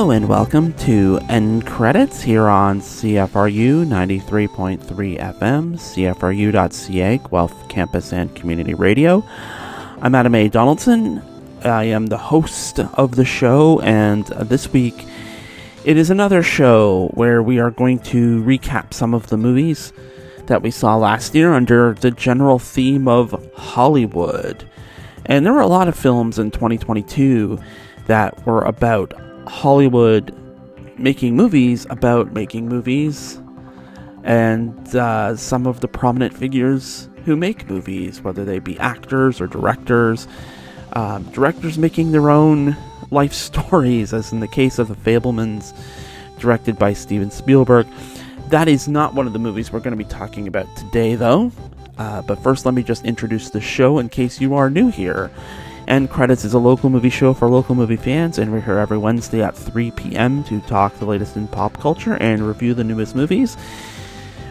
Hello and welcome to End Credits here on CFRU 93.3 FM, CFRU.ca, Guelph Campus and Community Radio. I'm Adam A. Donaldson. I am the host of the show, and this week it is another show where we are going to recap some of the movies that we saw last year under the general theme of Hollywood. And there were a lot of films in 2022 that were about Hollywood making movies about making movies, and uh, some of the prominent figures who make movies, whether they be actors or directors, um, directors making their own life stories, as in the case of The Fabelmans, directed by Steven Spielberg. That is not one of the movies we're going to be talking about today, though. Uh, but first, let me just introduce the show in case you are new here. End Credits is a local movie show for local movie fans, and we're here every Wednesday at 3 p.m. to talk the latest in pop culture and review the newest movies.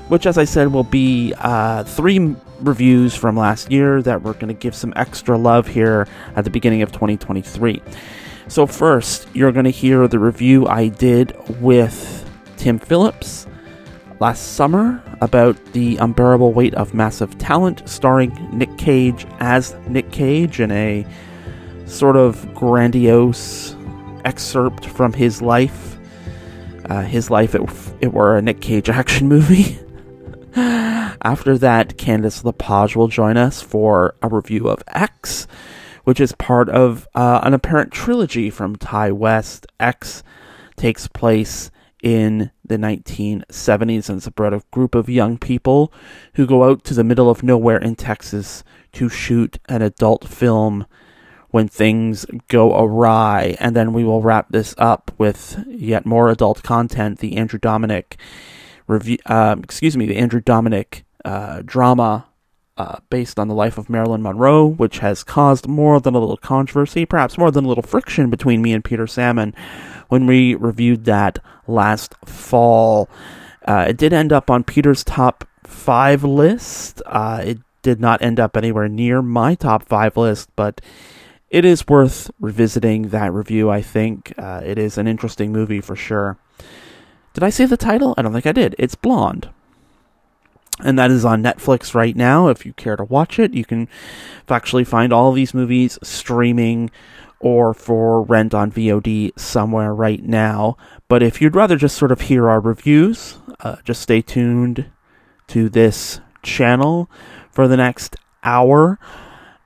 Which, as I said, will be uh, three reviews from last year that we're going to give some extra love here at the beginning of 2023. So, first, you're going to hear the review I did with Tim Phillips last summer about the unbearable weight of massive talent, starring Nick Cage as Nick Cage in a sort of grandiose excerpt from his life. Uh, his life, if it were a Nick Cage action movie. After that, Candice Lepage will join us for a review of X, which is part of uh, an apparent trilogy from Ti West. X takes place in the 1970s and it's about a group of young people who go out to the middle of nowhere in Texas to shoot an adult film when things go awry. And then we will wrap this up with yet more adult content, the Andrew Dominik review, uh, excuse me, the Andrew Dominik uh, drama uh, based on the life of Marilyn Monroe, which has caused more than a little controversy, perhaps more than a little friction between me and Peter Salmon when we reviewed that last fall. Uh, it did end up on Peter's top five list. Uh, it did not end up anywhere near my top five list, but it is worth revisiting that review, I think. Uh, it is an interesting movie for sure. Did I say the title? I don't think I did. It's Blonde. And that is on Netflix right now. If you care to watch it, you can actually find all these movies streaming or for rent on VOD somewhere right now. But if you'd rather just sort of hear our reviews, uh, just stay tuned to this channel for the next hour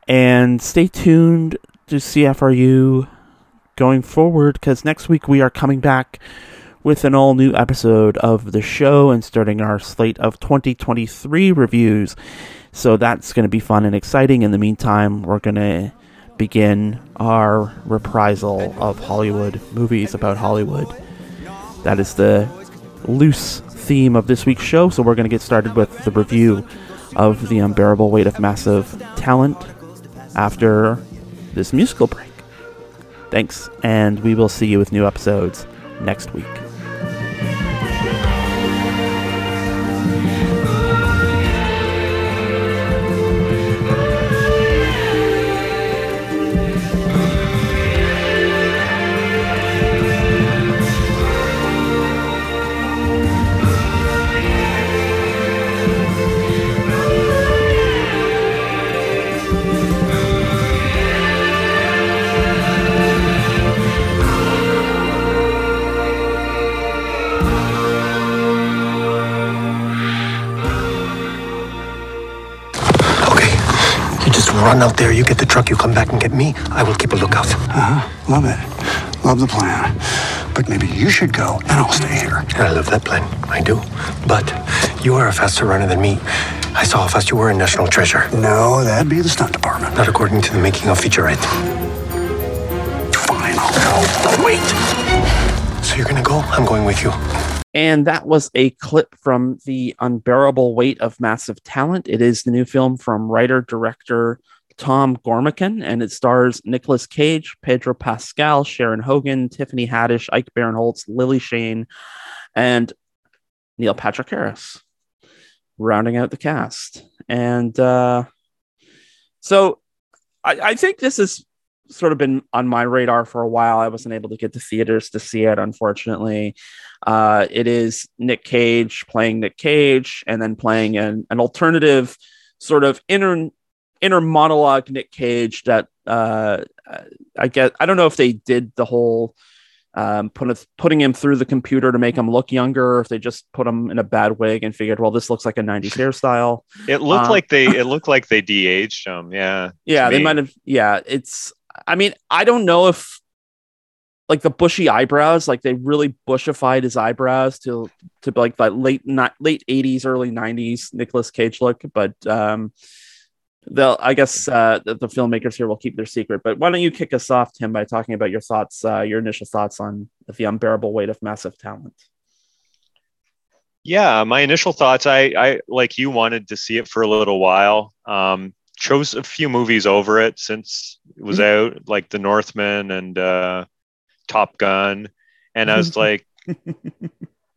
and stay tuned to CFRU going forward because next week we are coming back with an all new episode of the show and starting our slate of 2023 reviews. So that's going to be fun and exciting. In the meantime, we're going to begin our reprisal of Hollywood movies about Hollywood. That is the loose theme of this week's show. So we're going to get started with the review of The Unbearable Weight of Massive Talent after this musical break. Thanks, and we will see you with new episodes next week. Run out there, you get the truck, you come back and get me. I will keep a lookout. Uh-huh. Love it. Love the plan. But maybe you should go, and I'll stay here. I love that plan. I do. But you are a faster runner than me. I saw how fast you were in National Treasure. No, that'd be the stunt department. Not according to the making of featurette. Fine, I'll go. Wait! So you're gonna go? I'm going with you. And that was a clip from The Unbearable Weight of Massive Talent. It is the new film from writer director Tom Gormican, and it stars Nicolas Cage, Pedro Pascal, Sharon Horgan, Tiffany Haddish, Ike Barinholtz, Lily Sheen, and Neil Patrick Harris, rounding out the cast. And uh, so I, I think this is sort of been on my radar for a while. I wasn't able to get to theaters to see it, unfortunately. Uh, it is Nick Cage playing Nick Cage and then playing an, an alternative sort of inner inner monologue Nick Cage that uh, I guess I don't know if they did the whole um, put, putting him through the computer to make him look younger, or if they just put him in a bad wig and figured, well, this looks like a '90s hairstyle. It looked um, like they it looked like they de-aged him. Yeah, yeah, they might have. Yeah, it's. I mean, I don't know if like the bushy eyebrows, like they really bushified his eyebrows to to like that late not late '80s, early '90s Nicolas Cage look, but um they'll i guess uh, the, the, filmmakers here will keep their secret but why don't you kick us off tim by talking about your thoughts uh, your initial thoughts on the unbearable weight of massive talent? Yeah my initial thoughts i i like you wanted to see it for a little while. Um chose a few movies over it since it was mm-hmm. out like the northman and uh top gun. And i was like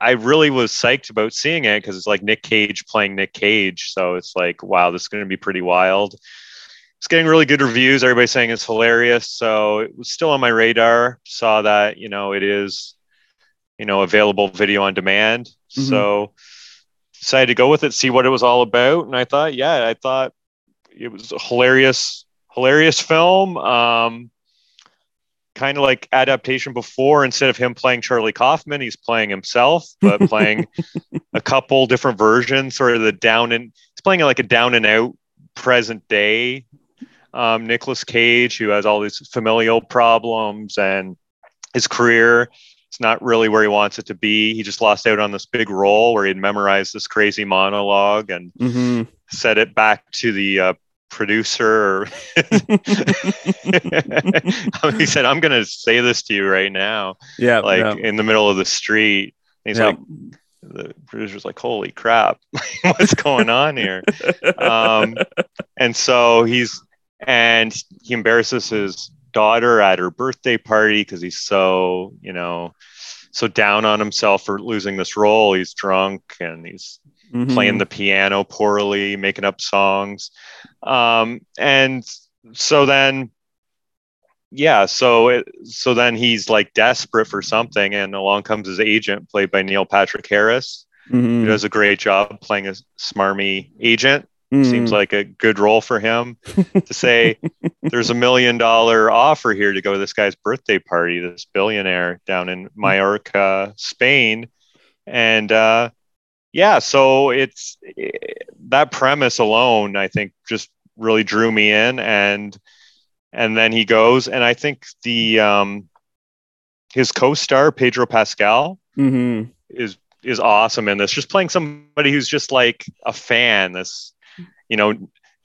I really was psyched about seeing it because it's like Nick Cage playing Nick Cage. So it's like, wow, this is going to be pretty wild. It's getting really good reviews. Everybody's saying it's hilarious. So it was still on my radar. Saw that, you know, it is, you know, available video on demand. Mm-hmm. So decided to go with it, see what it was all about. And I thought, yeah, I thought it was a hilarious, hilarious film. Um, kind of like adaptation before instead of him playing charlie kaufman he's playing himself but playing a couple different versions sort of the down and he's playing like a down and out present day um, Nicolas Cage, who has all these familial problems and his career is not really where he wants it to be. He just lost out on this big role where he'd memorized this crazy monologue and mm-hmm. said it back to the uh, producer he said i'm gonna say this to you right now yeah like yeah. in the middle of the street and he's yeah. like the producer's like holy crap what's going on here um, and so he's and he embarrasses his daughter at her birthday party because he's so you know so down on himself for losing this role he's drunk and he's mm-hmm. playing the piano poorly, making up songs. Um, and so then, yeah, so it, so then he's like desperate for something, and along comes his agent, played by Neil Patrick Harris, mm-hmm. who does a great job playing a smarmy agent. Mm. Seems like a good role for him to say, there's a million dollar offer here to go to this guy's birthday party, this billionaire down in Mallorca, Spain. And uh, yeah, so it's that premise alone, I think, just really drew me in, and and then he goes, and I think the um, his co-star Pedro Pascal mm-hmm. is is awesome in this. Just playing somebody who's just like a fan, this you know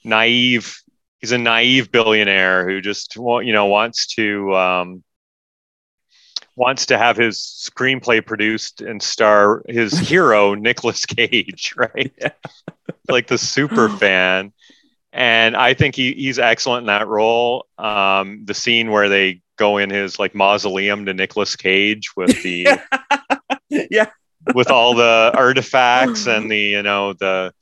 naive. He's a naive billionaire who just you know wants to um, wants to have his screenplay produced and star his hero Nicolas Cage, right? Yeah. like the super fan. And I think he, he's excellent in that role. Um, the scene where they go in his like mausoleum to Nicolas Cage with the yeah with all the artifacts and the you know the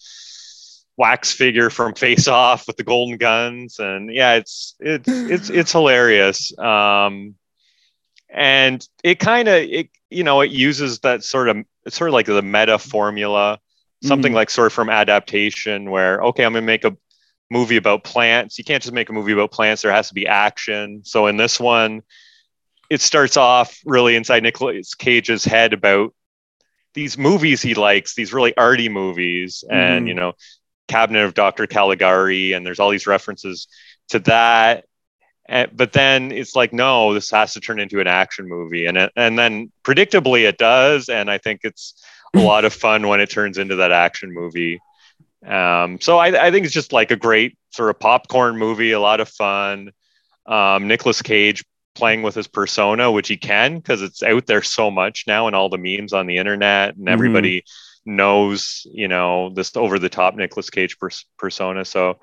wax figure from Face Off with the golden guns and yeah it's it's it's it's hilarious. Um, and it kind of it you know it uses that sort of it's sort of like the meta formula something mm-hmm. like sort of from adaptation where okay i'm going to make a movie about plants you can't just make a movie about plants there has to be action so in this one it starts off really inside Nicolas Cage's head about these movies he likes these really arty movies mm-hmm. and you know cabinet of dr caligari and there's all these references to that and, but then it's like, no, this has to turn into an action movie, and it, and then predictably it does, and I think it's a lot of fun when it turns into that action movie. Um, so I, I think it's just like a great sort of popcorn movie, a lot of fun. Um, Nicolas Cage playing with his persona, which he can because it's out there so much now, and all the memes on the internet, and mm-hmm. everybody knows, you know, this over the top Nicolas Cage pers- persona. So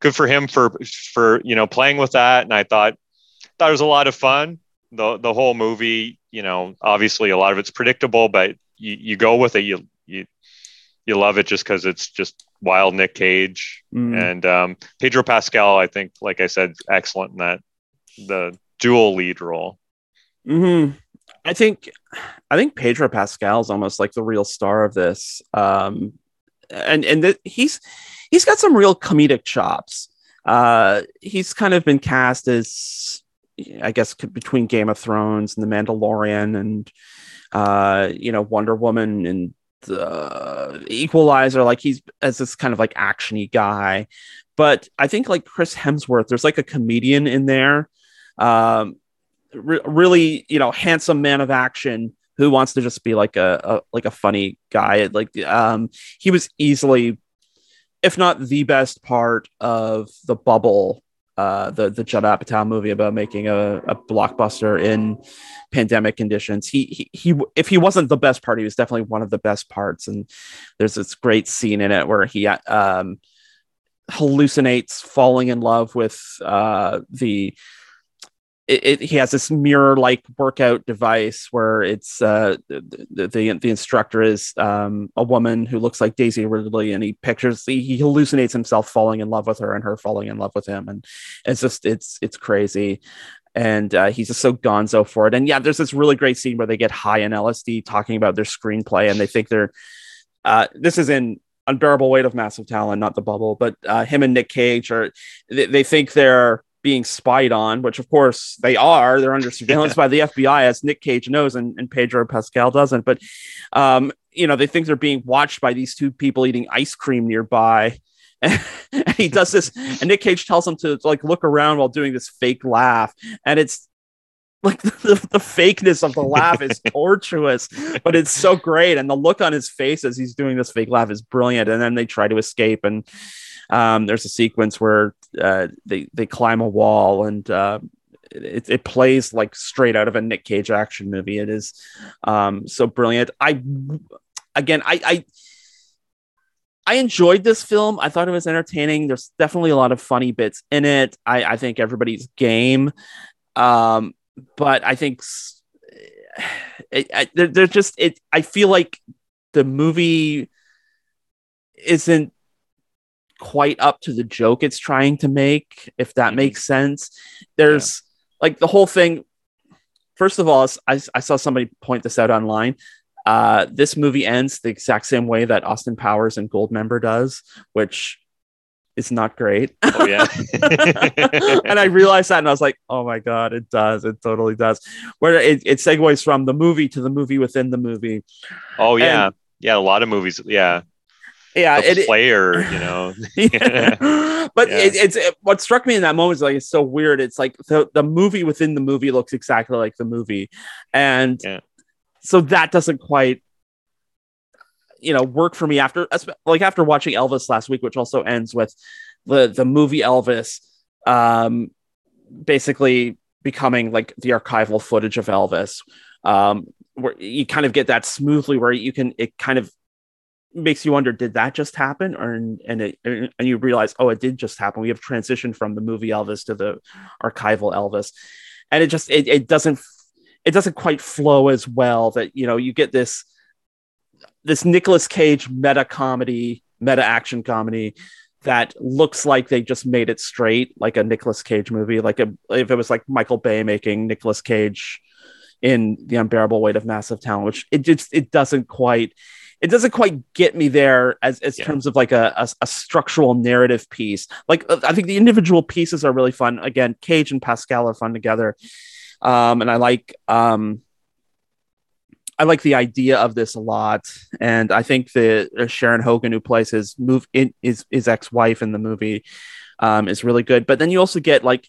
good for him for for you know playing with that. And I thought thought it was a lot of fun. The the whole movie, you know, obviously a lot of it's predictable, but you, you go with it. You you you love it just because it's just wild Nick Cage mm. and um, Pedro Pascal. I think, like I said, excellent in that the dual lead role. Hmm. I think, I think Pedro Pascal is almost like the real star of this. Um, and and he's he's got some real comedic chops. Uh, he's kind of been cast as, I guess, between Game of Thrones and The Mandalorian, and uh, you know, Wonder Woman and the Equalizer. Like he's as this kind of like actiony guy, but I think like Chris Hemsworth, there's like a comedian in there. Um, re- really, you know, handsome man of action who wants to just be like a, a like a funny guy. Like um, he was easily, if not the best part of the bubble. Uh, the the Judd Apatow movie about making a, a blockbuster in pandemic conditions. He, he he if he wasn't the best part, he was definitely one of the best parts. And there's this great scene in it where he um, hallucinates falling in love with uh, the it, it, he has this mirror like workout device where it's uh, the, the, the instructor is um, a woman who looks like Daisy Ridley, and he pictures he, he, hallucinates himself falling in love with her and her falling in love with him, and it's just it's it's crazy. And uh, he's just so gonzo for it. And yeah, there's this really great scene where they get high in LSD talking about their screenplay, and they think they're. Uh, this is in unbearable weight of massive talent, not the bubble, but uh, him and Nick Cage are. They, they think they're being spied on, which of course they are. They're under surveillance by the FBI, as Nick Cage knows, and, and Pedro Pascal doesn't. But um, you know, they think they're being watched by these two people eating ice cream nearby. And he does this, and Nick Cage tells him to like look around while doing this fake laugh, and it's like the, the, the fakeness of the laugh is tortuous, but it's so great, and the look on his face as he's doing this fake laugh is brilliant. And then they try to escape, and um, there's a sequence where uh, they they climb a wall and uh, it, it plays like straight out of a Nick Cage action movie. It is um, so brilliant. I again, I, I I enjoyed this film. I thought it was entertaining. There's definitely a lot of funny bits in it. I, I think everybody's game, um, but I think it, I, there, there's just it. I feel like the movie isn't quite up to the joke it's trying to make, if that mm-hmm. makes sense. There's yeah. like the whole thing. First of all, I, I saw somebody point this out online. Uh, this movie ends the exact same way that Austin Powers and Goldmember does, which is not great. Oh yeah. and I realized that and I was like, oh my God, it does. It totally does. Where it, it segues from the movie to the movie within the movie. Oh yeah. And, yeah, a lot of movies. Yeah yeah, the it, player, you know. but yeah. it, it's it, what struck me in that moment is like it's so weird. It's like the, the movie within the movie looks exactly like the movie, and yeah. so that doesn't quite, you know, work for me after like after watching Elvis last week, which also ends with the the movie Elvis, um, basically becoming like the archival footage of Elvis. Um, where you kind of get that smoothly where you can it kind of makes you wonder did that just happen? Or and it, and you realize oh it did just happen. We have transitioned from the movie elvis to the archival elvis. And it just it, it doesn't it doesn't quite flow as well that you know you get this this Nicolas Cage meta comedy meta action comedy that looks like they just made it straight like a Nicolas Cage movie. Like a, if it was like Michael Bay making Nicolas Cage in the unbearable weight of massive talent which it just it doesn't quite it doesn't quite get me there as, as yeah. terms of like a, a, a, structural narrative piece. Like uh, I think the individual pieces are really fun. Again, Cage and Pascal are fun together. Um, and I like um, I like the idea of this a lot. And I think that uh, Sharon Horgan, who plays his move in his, his ex-wife in the movie, um, is really good. But then you also get like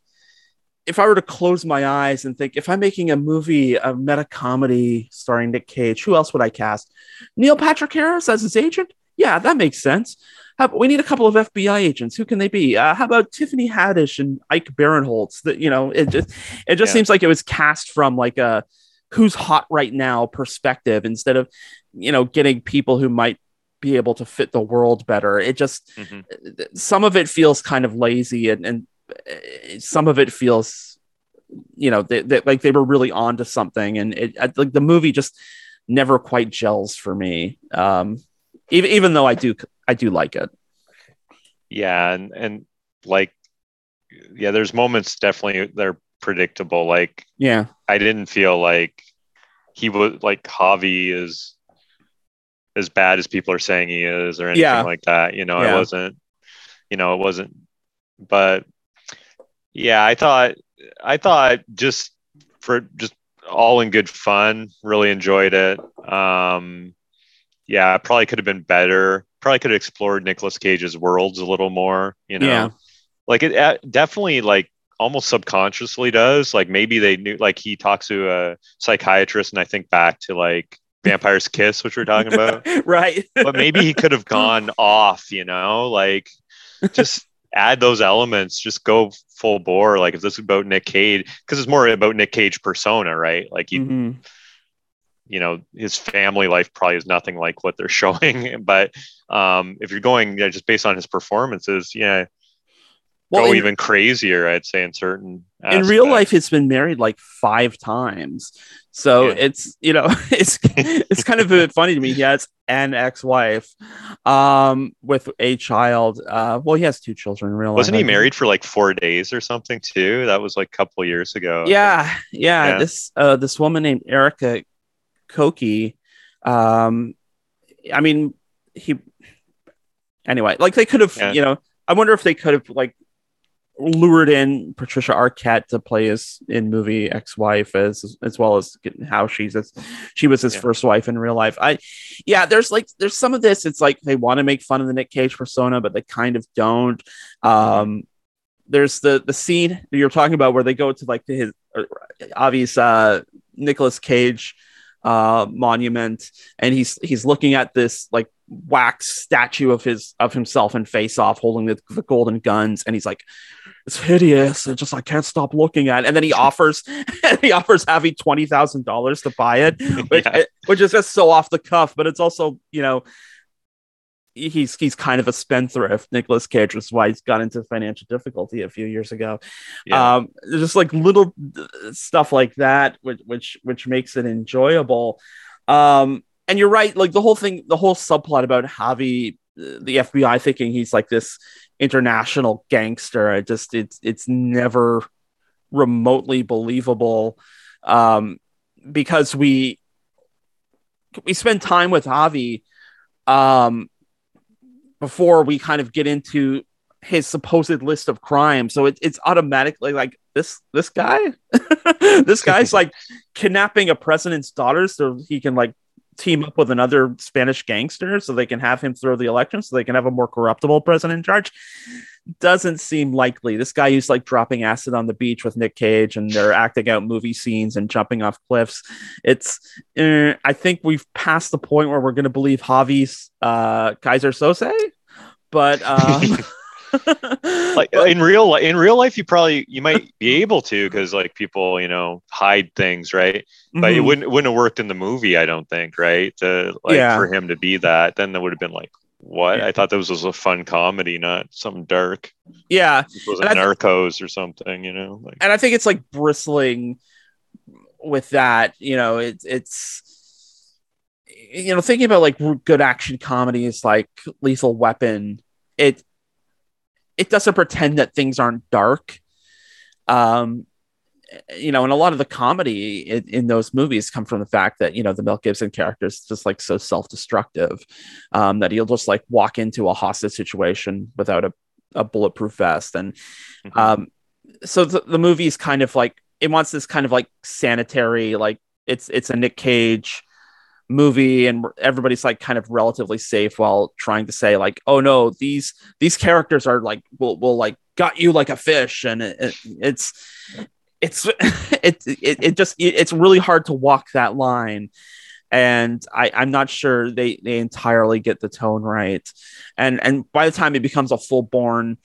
if I were to close my eyes and think, if I'm making a movie, a meta comedy starring Nick Cage, who else would I cast? Neil Patrick Harris as his agent? Yeah, that makes sense. How, we need a couple of FBI agents. Who can they be? Uh, how about Tiffany Haddish and Ike Barinholtz? That you know, it just it just yeah. seems like it was cast from like a who's hot right now perspective instead of you know getting people who might be able to fit the world better. It just mm-hmm. some of it feels kind of lazy and, and some of it feels you know they, they, like they were really onto something and it like the movie just never quite gels for me um even even though i do i do like it yeah and and like yeah there's moments definitely they're predictable. Like, yeah, I didn't feel like he was like Javi is as bad as people are saying he is or anything Yeah. like that. You know, Yeah. it wasn't, you know, it wasn't, but yeah, I thought, I thought just for just all in good fun, really enjoyed it. Um, yeah, probably could have been better. Probably could have explored Nicolas Cage's worlds a little more, you know, Yeah. like it uh, definitely like almost subconsciously does. Like maybe they knew, like he talks to a psychiatrist, and I think back to like Vampire's Kiss, which we are talking about right. but maybe he could have gone off, you know, like just add those elements, just go full bore. Like if this is about Nick Cage, because it's more about Nick Cage persona, right? Like you, Mhm. you know, his family life probably is nothing like what they're showing. But um, if you're going yeah, just based on his performances, yeah, Well, go in- even crazier, I'd say in certain. in real life he's been married like five times so Yeah. it's you know it's it's kind of a bit funny to me he has an ex-wife um with a child uh well he has two children in real wasn't life he married for like four days or something too? That was like a couple years ago. yeah, yeah Yeah. this uh this woman named Erika Koike um i mean he anyway like they could have Yeah. you know i wonder if they could have like lured in patricia arquette to play his in movie ex-wife as as well as how she's his, she was his Yeah. first wife in real life i yeah there's like there's some of this it's like they want to make fun of the nick cage persona but they kind of don't um there's the the scene that you're talking about where they go to like his uh, obvious uh Nicolas Cage uh monument and he's he's looking at this like wax statue of his of himself in face off holding the, the golden guns and he's like it's hideous and just I can't stop looking at it. and then he offers he offers Javi twenty thousand dollars to buy it which, Yeah. which is just so off the cuff but it's also you know he's he's kind of a spendthrift nicolas Cage which is why he's got into financial difficulty a few years ago Yeah. um just like little uh, stuff like that which which which makes it enjoyable um and you're right like the whole thing the whole subplot about javi uh, the fbi thinking he's like this international gangster i just it's it's never remotely believable um because we we spend time with javi um before we kind of get into his supposed list of crimes. So it, it's automatically like this this guy, this guy's like kidnapping a president's daughter so he can like team up with another Spanish gangster so they can have him throw the election so they can have a more corruptible president in charge. Doesn't seem likely. This guy who's like dropping acid on the beach with Nick Cage and they're acting out movie scenes and jumping off cliffs. It's, uh, I think we've passed the point where we're going to believe Javi's uh, Keyser Söze, but um, like but- in real life in real life you probably you might be able to because like people you know hide things right but it Mhm. wouldn't it wouldn't have worked in the movie i don't think right to like Yeah. for him to be that then that would have been like what Yeah. i thought this was a fun comedy not something dark yeah, this was And a narcos or something you know like and I think it's like bristling with that. You know, it's it's you know thinking about like good action comedies like Lethal Weapon. It it doesn't pretend that things aren't dark. Um, you know, and a lot of the comedy in, in those movies come from the fact that you know the Mel Gibson character is just like so self-destructive um, that he'll just like walk into a hostage situation without a, a bulletproof vest and mhm. um so the, the movie is kind of like it wants this kind of like sanitary like it's it's a nick cage movie and everybody's like kind of relatively safe while trying to say like oh no these these characters are like will will like got you like a fish. And it, it- it's it's it, it it just it, it's really hard to walk that line. And I, I'm not sure they they entirely get the tone right, and and by the time it becomes a full born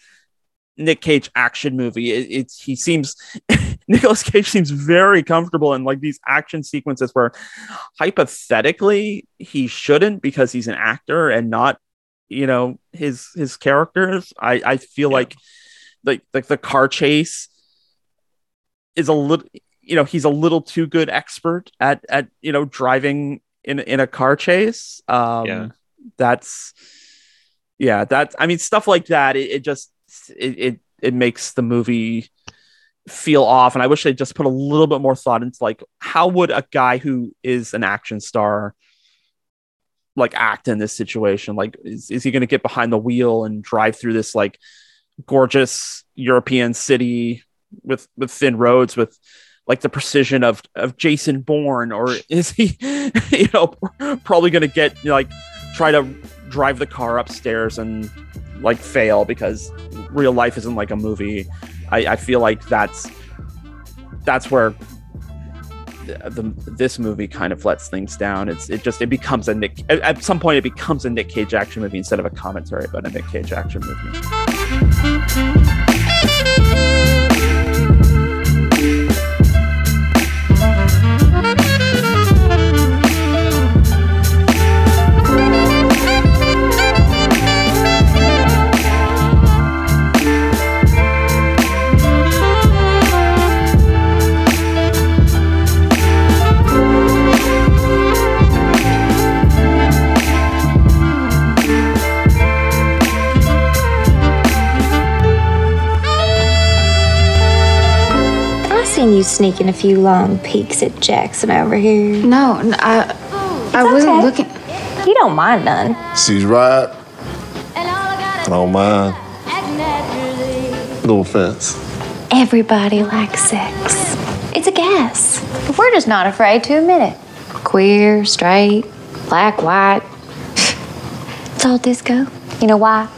Nick Cage action movie, it, it's he seems Nicolas Cage seems very comfortable in like these action sequences where hypothetically he shouldn't because he's an actor and not you know his his characters. I I feel Yeah. like like like the car chase is a little you know he's a little too good expert at at you know driving in in a car chase um Yeah. that's yeah that's i mean stuff like that it, it just it, it it makes the movie feel off. And i wish they just put a little bit more thought into like how would a guy who is an action star like act in this situation? Like is, is he going to get behind the wheel and drive through this like gorgeous european city with with thin roads with like the precision of of jason bourne? Or is he you know probably going to get you know, like try to drive the car upstairs and like fail because real life isn't like a movie I, I feel like that's that's where the, the, this movie kind of lets things down. It's it just it becomes a Nick at, at some point it becomes a Nick Cage action movie instead of a commentary about a Nick Cage action movie. You sneaking a few long peeks at Jackson over here. No, n- I, I wasn't okay. looking. You don't mind none. She's right. I don't mind. No offense. Everybody likes sex. It's a gas. But we're just not afraid to admit it. Queer, straight, black, white. It's all disco. You know why?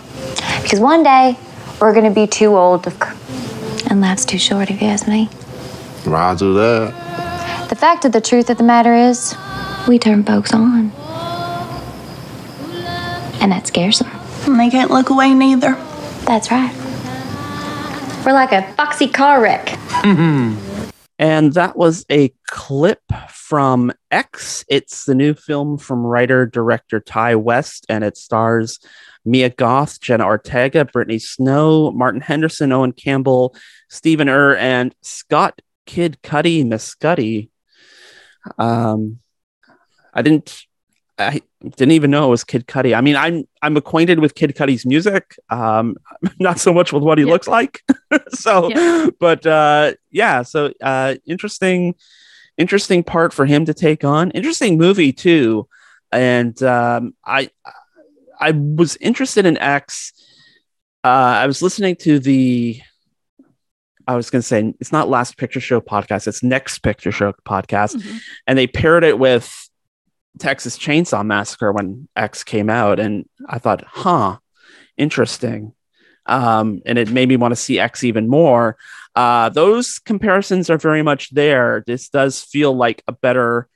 Because one day we're gonna be too old to. c- And life's too short, if you ask me. Roger that. The fact of the truth of the matter is, we turn folks on. And that scares them. And they can't look away neither. That's right. We're like a foxy car wreck. Mm-hmm. And that was a clip from X. It's the new film from writer director Ti West, and it stars Mia Goth, Jenna Ortega, Brittany Snow, Martin Henderson, Owen Campbell, Stephen Ure, and Scott Kid Cudi Mescudi. Um, I didn't. I didn't even know it was Kid Cudi. I mean, I'm I'm acquainted with Kid Cudi's music, um, not so much with what he Yeah. looks like. so, Yeah. but uh, yeah, so uh, interesting, interesting part for him to take on. Interesting movie too, and um, I I was interested in X. Uh, I was listening to the. I was going to say it's not Last Picture Show podcast; it's Next Picture Show podcast, Mhm. and they paired it with Texas Chainsaw Massacre when X came out, and I thought, huh, interesting. Um, and it made me want to see X even more. Uh, those comparisons are very much there. This does feel like a better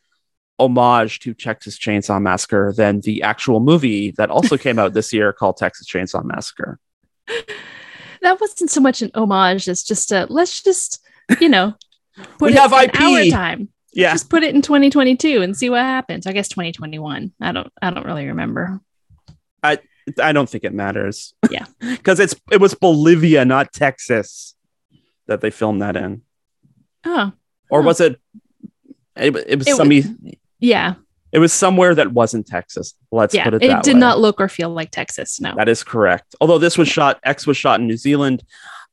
homage to Texas Chainsaw Massacre than the actual movie that also came out this year called Texas Chainsaw Massacre. That wasn't so much an homage as just a let's just, you know, We it have IP. our time. Yeah, Just put it in 2022 and see what happens. I guess 2021. I don't I don't really remember. I I don't think it matters. Yeah. because it's it was Bolivia, not Texas, that they filmed that in. Oh, or Huh. was it? It, it was It some. yeah. It was somewhere that wasn't Texas. Let's yeah. put it there. It, that did way. not look or feel like Texas. No. That is correct. Although this was shot, X was shot in New Zealand,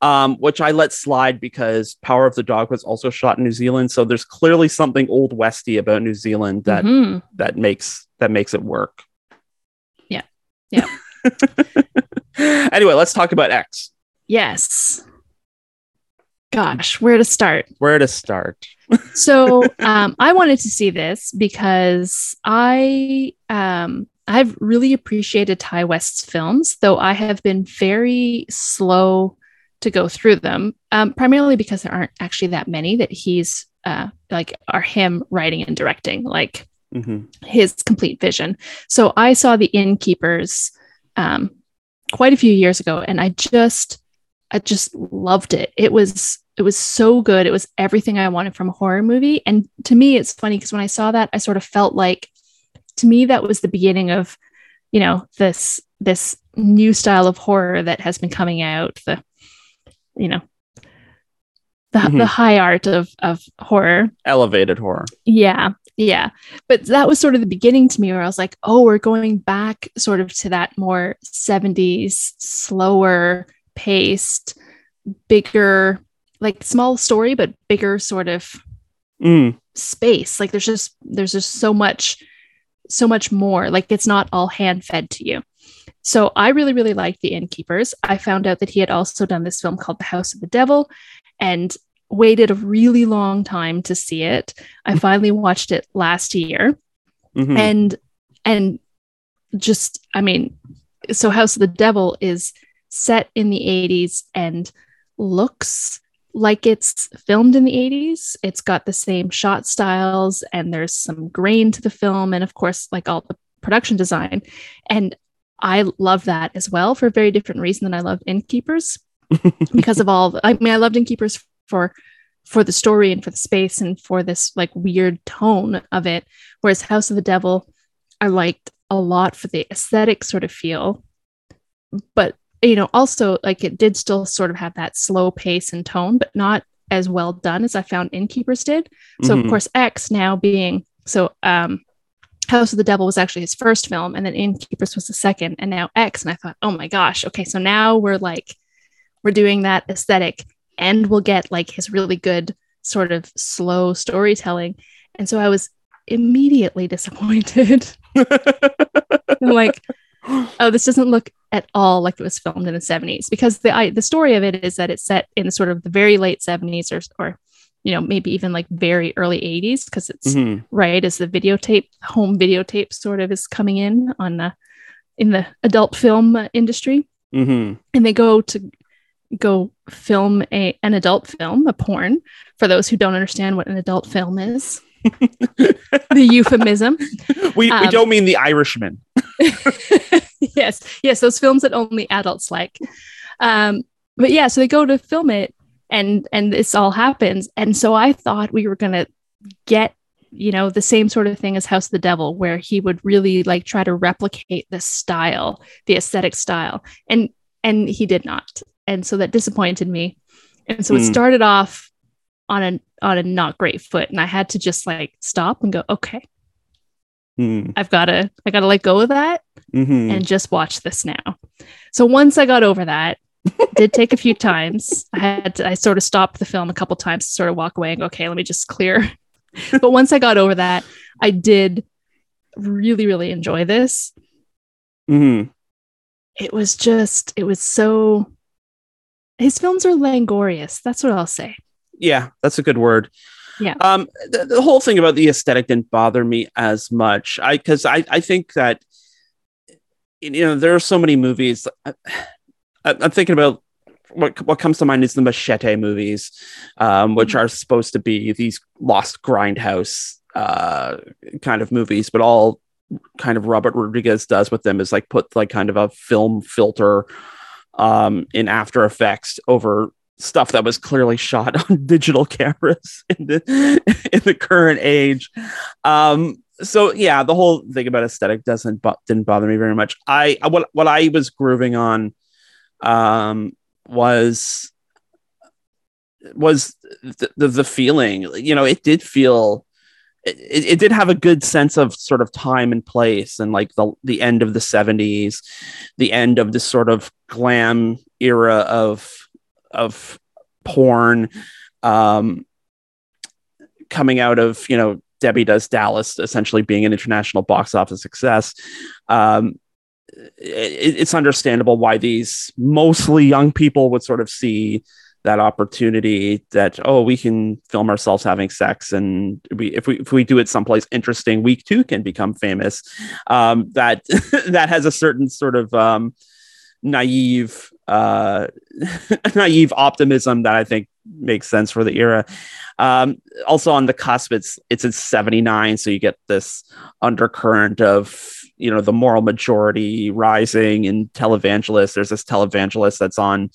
um, which I let slide because Power of the Dog was also shot in New Zealand. So there's clearly something old westy about New Zealand that Mhm. that makes that makes it work. Yeah. Yeah. anyway, let's talk about X. Yes. Gosh, where to start? Where to start? So um, I wanted to see this because I um, I've really appreciated Ti West's films, though I have been very slow to go through them, um, primarily because there aren't actually that many that he's uh, like are him writing and directing, like hmm his complete vision. So I saw The Innkeepers um, quite a few years ago, and I just, I just loved it. It was, it was so good. It was everything I wanted from a horror movie. And to me, it's funny because when I saw that, I sort of felt like, to me, that was the beginning of, you know, this this new style of horror that has been coming out. The, you know. The, Mhm. the high art of of horror Elevated horror. yeah, yeah. But that was sort of the beginning to me where I was like, oh, we're going back sort of to that more 70s, slower paced, bigger like small story but bigger sort of Mm. space. Like there's just there's just so much so much more. Like it's not all hand fed to you. So i really really liked the innkeepers. I found out that he had also done this film called the house of the devil and waited a really long time to see it. I finally watched it last year. Mhm. and and just i mean so house of the devil is set in the 80s and looks like it's filmed in the 80s it's got the same shot styles and there's some grain to the film and of course like all the production design. And i love that as well for a very different reason than i love innkeepers because of all i mean i loved innkeepers for for the story and for the space and for this like weird tone of it whereas house of the devil i liked a lot for the aesthetic sort of feel. But you know also like it did still sort of have that slow pace and tone but not as well done as i found innkeepers did. So Mhm. of course x now being so um house of the devil was actually his first film and then innkeepers was the second and now x and i thought oh my gosh okay so now we're like we're doing that aesthetic and we'll get like his really good sort of slow storytelling. And so i was immediately disappointed. Like oh this doesn't look at all like it was filmed in the 70s because the I, the story of it is that it's set in the sort of the very late 70s or or you know maybe even like very early 80s because it's Mhm. right as the videotape home videotape sort of is coming in on the in the adult film industry Mhm. and they go to go film a an adult film a porn for those who don't understand what an adult film is the euphemism. We, we Um, don't mean the irishman. Yes, yes, those films that only adults like. Um, but yeah, so they go to film it, and and this all happens, and so I thought we were gonna get you know the same sort of thing as House of the Devil, where he would really like try to replicate the style, the aesthetic style, and and he did not, and so that disappointed me, and so it Hmm. started off on a on a not great foot, and I had to just like stop and go, okay, Mm. I've got to I got to let go of that Mhm. and just watch this now. So once I got over that, did take a few times. I had to, I sort of stopped the film a couple times to sort of walk away and go, okay, let me just clear. but once I got over that, I did really, really enjoy this. Mhm. It was just, it was so. His films are langorious. That's what I'll say. Yeah that's a good word. Yeah. um the, the whole thing about the aesthetic didn't bother me as much. I because i i think that you know there are so many movies I, i'm thinking about what what comes to mind is the machete movies um which are supposed to be these lost grindhouse uh kind of movies but all kind of robert rodriguez does with them is like put like kind of a film filter um in after effects over stuff that was clearly shot on digital cameras in the in the current age. Um, so yeah, the whole thing about aesthetic doesn't bo- didn't bother me very much. I what what I was grooving on um, was was the, the the feeling. You know, it did feel. It, it did have a good sense of sort of time and place and like the the end of the 70s the end of this sort of glam era of of porn um, coming out of you know Debbie Does Dallas essentially being an international box office success. Um, it, it's understandable why these mostly young people would sort of see that opportunity that oh we can film ourselves having sex and we if we if we do it someplace interesting we too can become famous um, that that has a certain sort of um, naive uh naive optimism that i think makes sense for the era. Um also on the cusp it's it's in 79 so you get this undercurrent of you know the moral majority rising in televangelist there's this televangelist that's on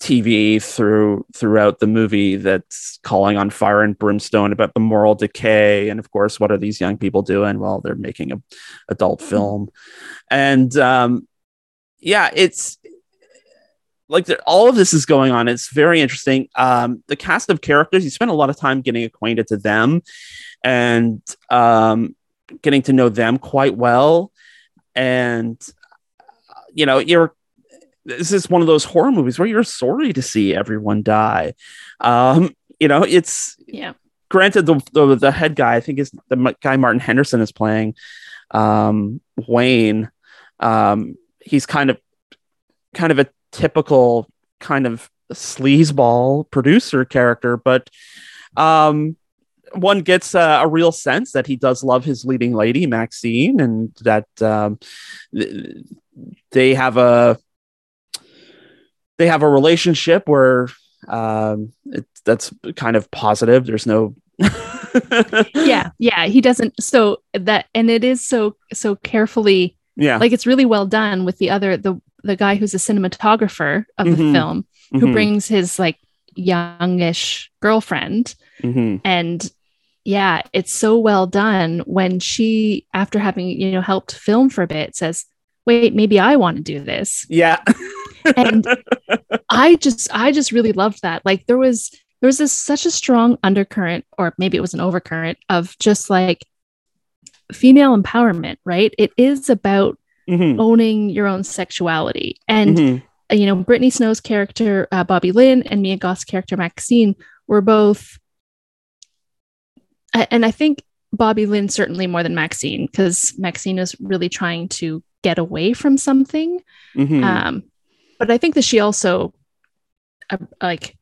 tv through throughout the movie that's calling on fire and brimstone about the moral decay. And of course what are these young people doing? Well they're making a adult film. And um yeah, it's like all of this is going on. It's very interesting. Um, the cast of characters, you spend a lot of time getting acquainted to them and um, getting to know them quite well. And, you know, you're, this is one of those horror movies where you're sorry to see everyone die. Um, you know, it's yeah. Granted, the, the the head guy, I think is the guy Martin Henderson is playing, um, Wayne. Um, he's kind of kind of a typical kind of sleazeball producer character, but um, one gets a, a, real sense that he does love his leading lady Maxine, and that um, they have a they have a relationship where um, it, that's kind of positive. There's no yeah, yeah, he doesn't. So that and it is so so carefully. Yeah, like it's really well done with the other the the guy who's a cinematographer of mm-hmm. the film who mm-hmm. brings his like youngish girlfriend mm-hmm. and yeah it's so well done when she after having you know helped film for a bit says wait maybe i want to do this yeah and i just i just really loved that like there was there was this such a strong undercurrent or maybe it was an overcurrent of just like female empowerment right it is about mm-hmm. owning your own sexuality and mm-hmm. You know brittany snow's character uh, bobby lynn and mia goth's character maxine were both and i think bobby lynn certainly more than maxine because maxine is really trying to get away from something mm-hmm. um, but i think that she also uh, like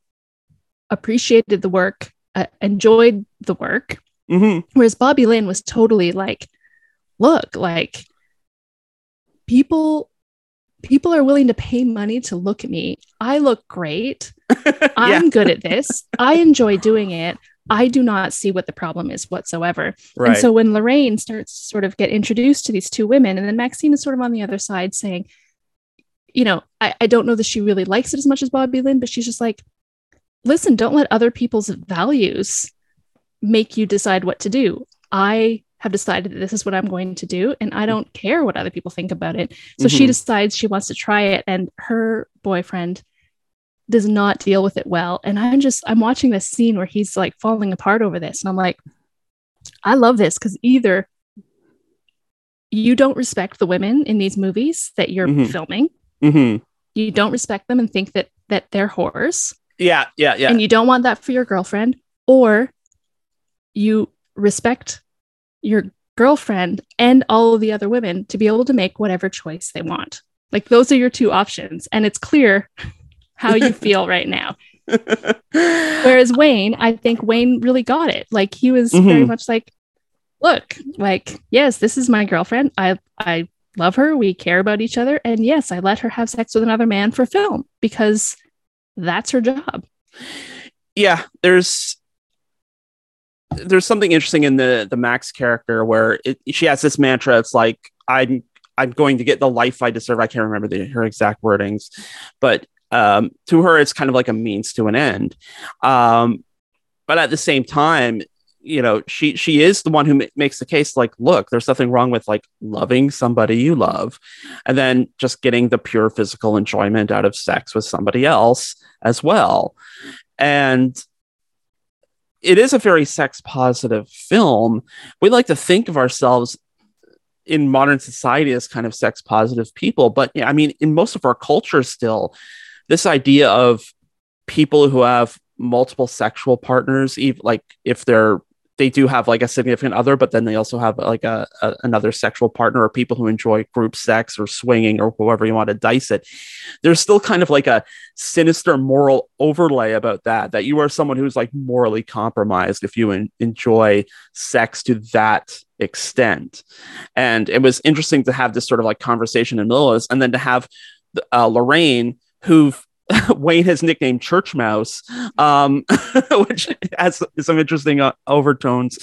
appreciated the work uh, enjoyed the work mm-hmm. whereas bobby lynn was totally like look like people people are willing to pay money to look at me. I look great. I'm good at this. I enjoy doing it. I do not see what the problem is whatsoever. Right. And so when Lorraine starts to sort of get introduced to these two women, and then Maxine is sort of on the other side saying, you know, I, I don't know that she really likes it as much as Bobby Lynn, but she's just like, listen, don't let other people's values make you decide what to do. I have decided that this is what I'm going to do and I don't care what other people think about it. So mm-hmm. she decides she wants to try it and her boyfriend does not deal with it well. And I'm just I'm watching this scene where he's like falling apart over this and I'm like I love this cuz either you don't respect the women in these movies that you're mm-hmm. filming. Mm-hmm. You don't respect them and think that that they're whores. Yeah, yeah, yeah. And you don't want that for your girlfriend or you respect your girlfriend and all of the other women to be able to make whatever choice they want. Like those are your two options. And it's clear how you feel right now. Whereas Wayne, I think Wayne really got it. Like he was mm-hmm. very much like, look, like, yes, this is my girlfriend. I I love her. We care about each other. And yes, I let her have sex with another man for film because that's her job. Yeah, there's there's something interesting in the the Max character where it, she has this mantra. It's like I'm I'm going to get the life I deserve. I can't remember the, her exact wordings, but um, to her, it's kind of like a means to an end. Um, but at the same time, you know, she she is the one who m- makes the case. Like, look, there's nothing wrong with like loving somebody you love, and then just getting the pure physical enjoyment out of sex with somebody else as well. And it is a very sex positive film. We like to think of ourselves in modern society as kind of sex positive people, but yeah, I mean, in most of our culture, still, this idea of people who have multiple sexual partners, even like if they're they do have like a significant other, but then they also have like a, a, another sexual partner or people who enjoy group sex or swinging or whoever you want to dice it. There's still kind of like a sinister moral overlay about that, that you are someone who's like morally compromised if you en- enjoy sex to that extent. And it was interesting to have this sort of like conversation in Millis and then to have uh, Lorraine who Wayne has nicknamed Church Mouse, um, which has some interesting uh, overtones.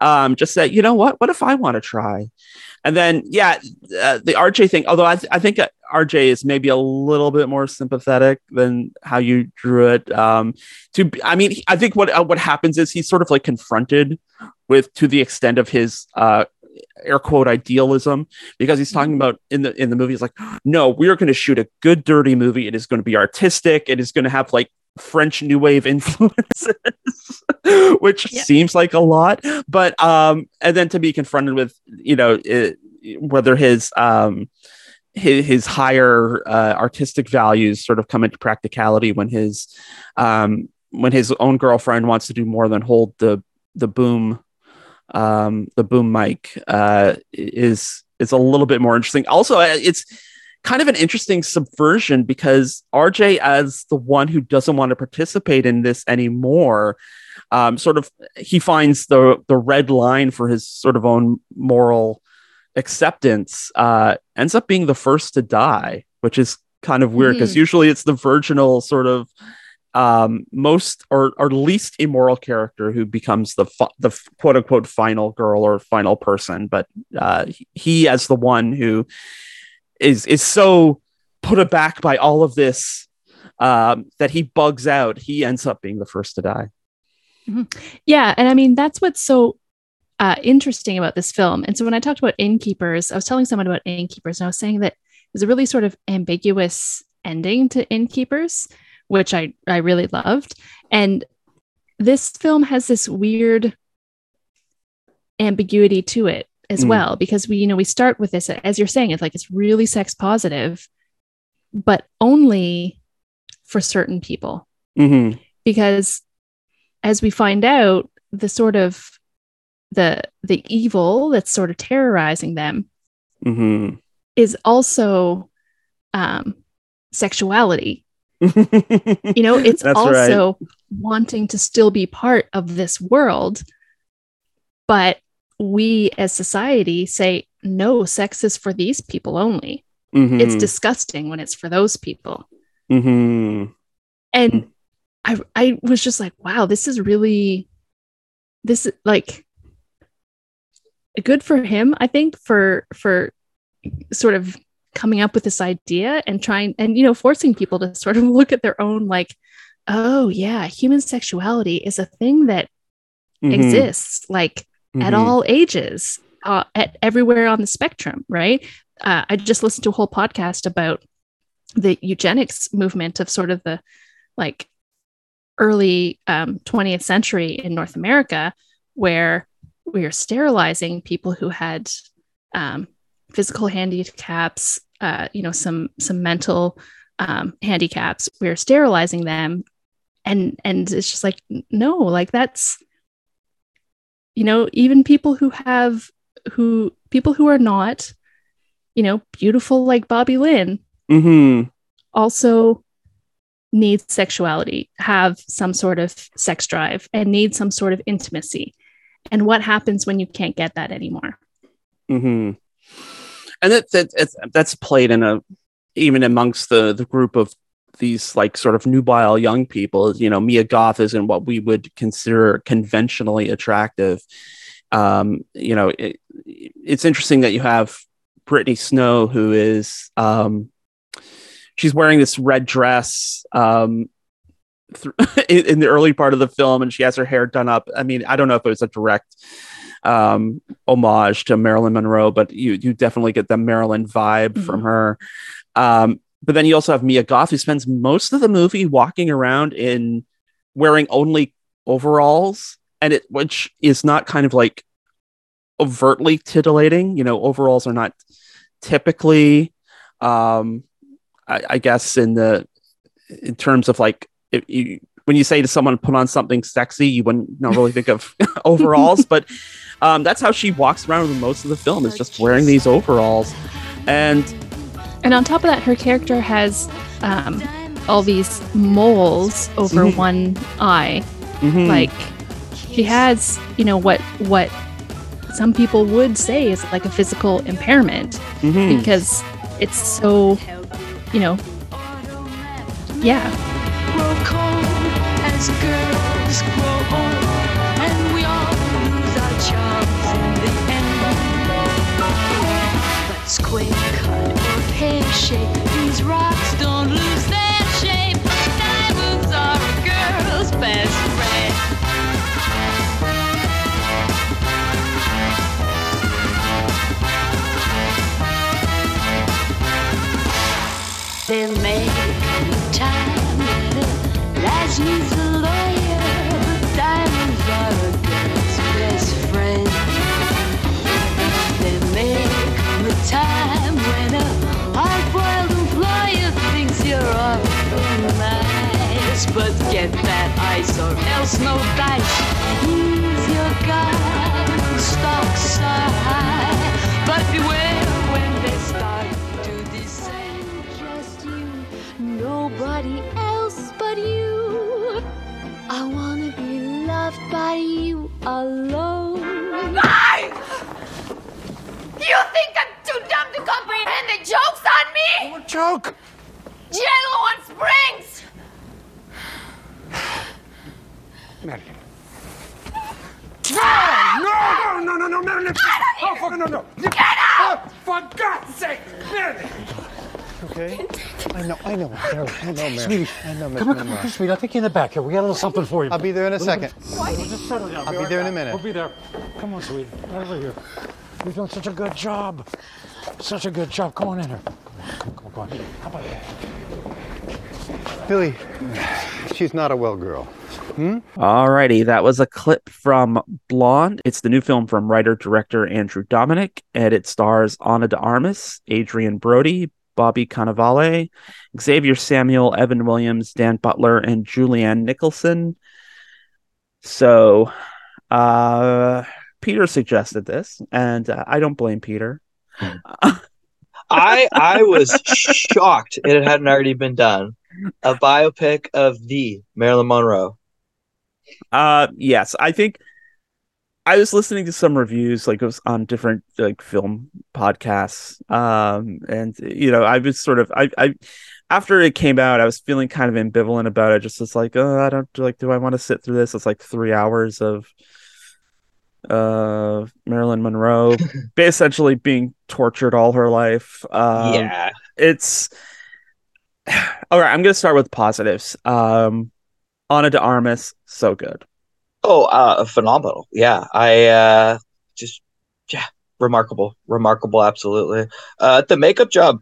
Um, just said, you know what? What if I want to try? And then, yeah, uh, the RJ thing. Although I, th- I think uh, RJ is maybe a little bit more sympathetic than how you drew it. Um, to, I mean, I think what uh, what happens is he's sort of like confronted with to the extent of his uh, air quote idealism because he's talking mm-hmm. about in the in the movie he's like no we are going to shoot a good dirty movie it is going to be artistic it is going to have like french new wave influences which yeah. seems like a lot but um and then to be confronted with you know it, whether his um his, his higher uh, artistic values sort of come into practicality when his um, when his own girlfriend wants to do more than hold the the boom um, the boom mic uh, is is a little bit more interesting. Also, it's kind of an interesting subversion because RJ, as the one who doesn't want to participate in this anymore, um, sort of he finds the the red line for his sort of own moral acceptance. Uh, ends up being the first to die, which is kind of weird because mm-hmm. usually it's the virginal sort of um, most or, or least immoral character who becomes the the quote unquote final girl or final person, but uh, he as the one who is is so put aback by all of this um, that he bugs out. He ends up being the first to die. Mm-hmm. Yeah, and I mean that's what's so uh, interesting about this film. And so when I talked about Innkeepers, I was telling someone about Innkeepers, and I was saying that there's a really sort of ambiguous ending to Innkeepers, which I I really loved. And this film has this weird ambiguity to it as mm. well because we you know we start with this as you're saying it's like it's really sex positive but only for certain people mm-hmm. because as we find out the sort of the the evil that's sort of terrorizing them mm-hmm. is also um sexuality you know it's also right. wanting to still be part of this world but we as society say no sex is for these people only mm-hmm. it's disgusting when it's for those people mm-hmm. and i i was just like wow this is really this is like good for him i think for for sort of coming up with this idea and trying and you know forcing people to sort of look at their own like oh yeah human sexuality is a thing that mm-hmm. exists like mm-hmm. at all ages, uh, at everywhere on the spectrum, right? Uh, I just listened to a whole podcast about the eugenics movement of sort of the like early um, 20th century in North America, where we are sterilizing people who had um, physical handicaps, uh, you know, some some mental um, handicaps. We're sterilizing them, and and it's just like no, like that's you know even people who have who people who are not you know beautiful like bobby lynn mm-hmm. also need sexuality have some sort of sex drive and need some sort of intimacy and what happens when you can't get that anymore mm-hmm. And that, that that's played in a even amongst the the group of these like sort of nubile young people. You know mia goth isn't what we would consider conventionally attractive. Um you know it, it's interesting that you have brittany snow who is um she's wearing this red dress um th- in the early part of the film and she has her hair done up. I mean i don't know if it was a direct um homage to marilyn monroe but you you definitely get the marilyn vibe mm-hmm. from her um but then you also have Mia Goth, who spends most of the movie walking around in wearing only overalls, and it which is not kind of like overtly titillating. You know, overalls are not typically, um, I, I guess, in the in terms of like if you, when you say to someone put on something sexy, you wouldn't not really think of overalls, but um, that's how she walks around with most of the film is just wearing these overalls, and and on top of that, her character has um, all these moles over mm-hmm. one eye. Mm-hmm. Like she has, you know, what what some people would say is like a physical impairment mm-hmm. because it's so, you know, yeah. They make time. Lads needs a get that ice or else no dice. He's your guy, stocks are high, but beware when they start to descend. Just you, nobody else but you. I wanna be loved by you alone. You think I'm too dumb to comprehend the jokes on me? What joke? Jello on springs! Marilyn. No, no, no, no, no, Marilyn! Oh, fuck, no, no! Get out! Oh, oh, for God's sake, Marilyn! Okay? I know, I know, Marilyn. I know, Marilyn. Sweetie, I know, Miss come on, come Monroe. on, sweetie. I'll take you in the back here. We got a little something for you. I'll be there in a second. We'll just settle down. I'll be right there in a minute. We'll be there. Come on, sweetie. Right over here. You're doing such a good job. Such a good job. Come on in here. Come on, come on, come on. How about that? Billy, she's not a well girl. Hmm? Alrighty, that was a clip from Blonde. It's the new film from writer director Andrew Dominik, and it stars Ana de Armas, Adrien Brody, Bobby Cannavale, Xavier Samuel, Evan Williams, Dan Butler, and Julianne Nicholson. So, uh, Peter suggested this, and uh, I don't blame Peter. I I was shocked it hadn't already been done. A biopic of the Marilyn Monroe. Uh, yes, I think I was listening to some reviews, like it was on different like film podcasts. Um, and you know, I was sort of I I after it came out, I was feeling kind of ambivalent about it. Just it's like, oh, I don't like, do I want to sit through this? It's like three hours of uh Marilyn Monroe essentially being tortured all her life. Um, Yeah. it's all right. I'm gonna start with positives. Um, Ana de Armas, so good. Oh, uh, phenomenal! Yeah, I uh, just yeah, remarkable, remarkable, absolutely. Uh, the makeup job,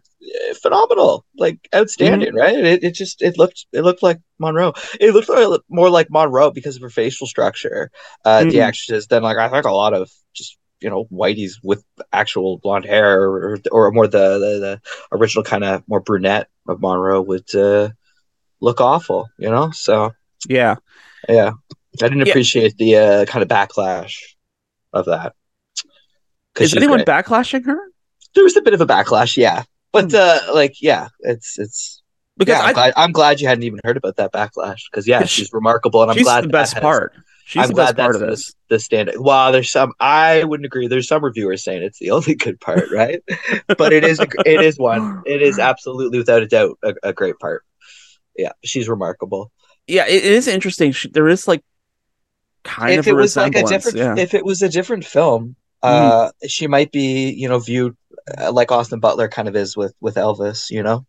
phenomenal, like outstanding, right? It, it just it looked it looked like Monroe. It looked like, more like Monroe because of her facial structure. Uh, the Mhm. actresses than like I think a lot of just you know whiteys with actual blonde hair or or more the the, the original kind of more brunette of Monroe would uh, look awful, you know. So Yeah. yeah, I didn't Yeah. appreciate the uh, kind of backlash of that. Is anyone great. backlashing her? There was a bit of a backlash, yeah, but uh, like yeah, it's it's Hmm. Because yeah, I'm, I- glad, I'm glad you hadn't even heard about that backlash because yeah, she's remarkable, and I'm she's glad the best has- part. She's I'm the glad best part of this. The, stand. Well, there's some. I wouldn't agree. There's some reviewers saying it's the only good part, right? but it is. It is one. It is absolutely, without a doubt, a, a great part. Yeah, she's remarkable. Yeah, it, it is interesting. She, there is like kind if of it a was like a resemblance. different yeah. If it was a different film uh she might be you know viewed like austin butler kind of is with with elvis you know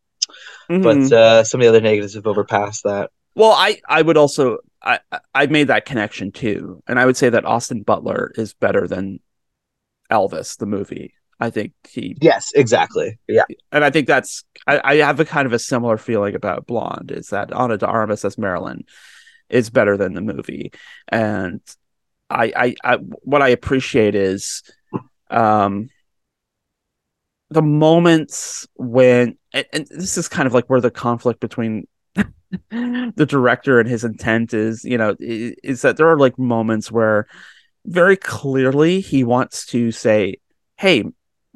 Mhm. but uh some of the other negatives have overpassed that Well, I I would also I I- I made that connection too, and I would say that Austin Butler is better than Elvis the movie. I think he yes exactly yeah and I think that's I, I have a kind of a similar feeling about Blonde. Is that Ana de Armas as Marilyn is better than the movie, and I I, I what I appreciate is um the moments when and, and this is kind of like where the conflict between the director and his intent is you know is that there are like moments where very clearly he wants to say hey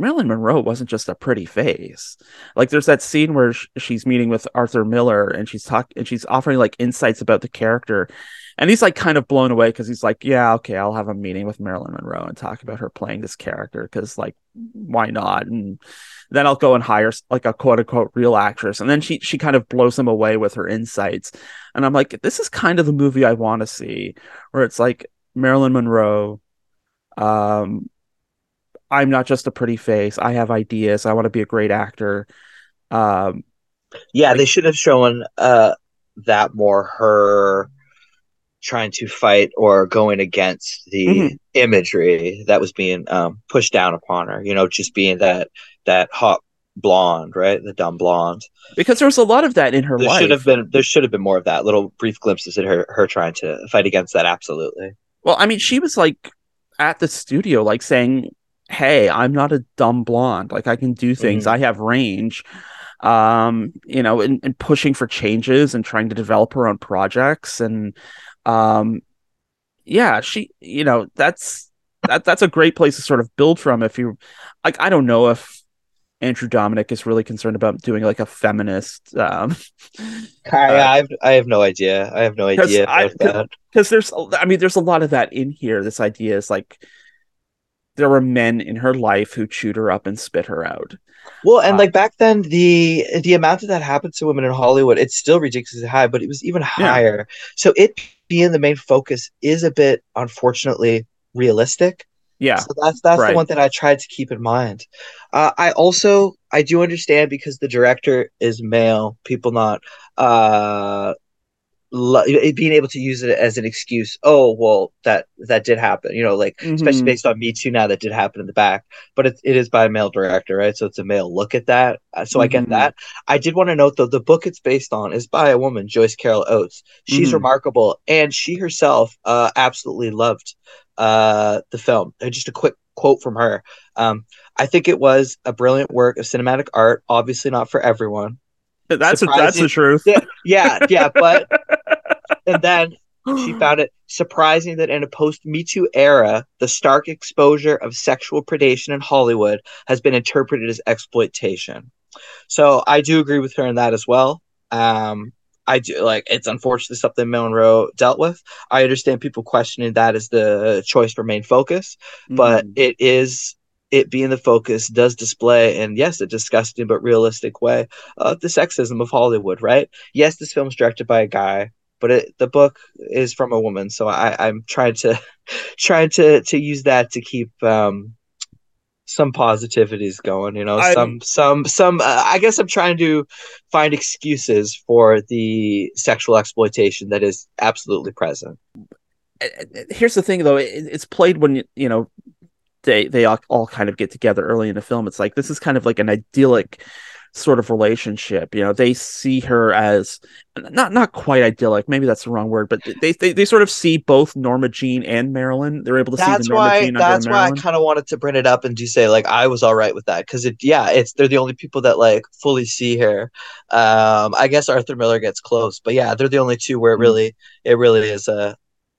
marilyn monroe wasn't just a pretty face. Like there's that scene where sh- she's meeting with arthur miller and she's talking and she's offering like insights about the character. And he's like kind of blown away because he's like yeah okay i'll have a meeting with marilyn monroe and talk about her playing this character because like why not? And then i'll go and hire like a quote unquote real actress. And then she she kind of blows him away with her insights. And i'm like this is kind of the movie i want to see where it's like marilyn monroe um i'm not just a pretty face. I have ideas. I want to be a great actor. Um yeah they should have shown uh that more her trying to fight or going against the Mhm. imagery that was being um pushed down upon her you know just being that that hot blonde right? The dumb blonde. Because there was a lot of that in her there life should have been there should have been more of that little brief glimpses at her her trying to fight against that absolutely. Well, I mean, she was like at the studio, like saying, hey, I'm not a dumb blonde. Like I can do things. Mhm. I have range. Um, you know, and, and pushing for changes and trying to develop her own projects and um yeah, she you know, that's that that's a great place to sort of build from if you like I don't know if Andrew Dominik is really concerned about doing like a feminist um I, I, have, I have no idea. I have no idea because there's I mean there's a lot of that in here. This idea is like there were men in her life who chewed her up and spit her out. Well, and like back then, the the amount that that happened to women in Hollywood, it's still ridiculously high, but it was even higher. So it being the main focus is a bit, unfortunately, realistic. Yeah, So that's that's right. the one that I tried to keep in mind. Uh, I also I do understand because the director is male, people not uh being able to use it as an excuse. Oh well, that that did happen. You know, like especially Mhm. based on Me Too now, that did happen in the back. But it, it is by a male director, right? So it's a male look at that. Uh, so I get Mhm. that. I did want to note though, the book it's based on is by a woman, Joyce Carol Oates. She's Mhm. remarkable, and she herself uh, absolutely loved uh, the film. Uh, Just a quick quote from her. Um, I think it was a brilliant work of cinematic art. Obviously, not for everyone. That's that's the truth. Yeah, yeah, yeah, but and then she found it surprising that in a post Me Too era, the stark exposure of sexual predation in Hollywood has been interpreted as exploitation. So I do agree with her in that as well. Um, I do like it's unfortunately something Monroe dealt with. I understand people questioning that as the choice for main focus, but Mhm. it is it being the focus does display and yes a disgusting but realistic way of the sexism of hollywood right yes this film's directed by a guy but it, the book is from a woman so i i'm trying to trying to to use that to keep um some positivities going you know I'm- some some some uh, i guess i'm trying to find excuses for the sexual exploitation that is absolutely present. Here's the thing though it, it's played when you- you know they they all, all kind of get together early in the film. It's like this is kind of like an idyllic sort of relationship you know they see her as not not quite idyllic maybe that's the wrong word but they they, they sort of see both norma jean and marilyn they're able to see that's the norma why jean that's why I kind of wanted to bring it up and do say like I was all right with that because it yeah it's they're the only people that like fully see her. Um, I guess Arthur Miller gets close, but yeah, they're the only two where it Mm. really it really is uh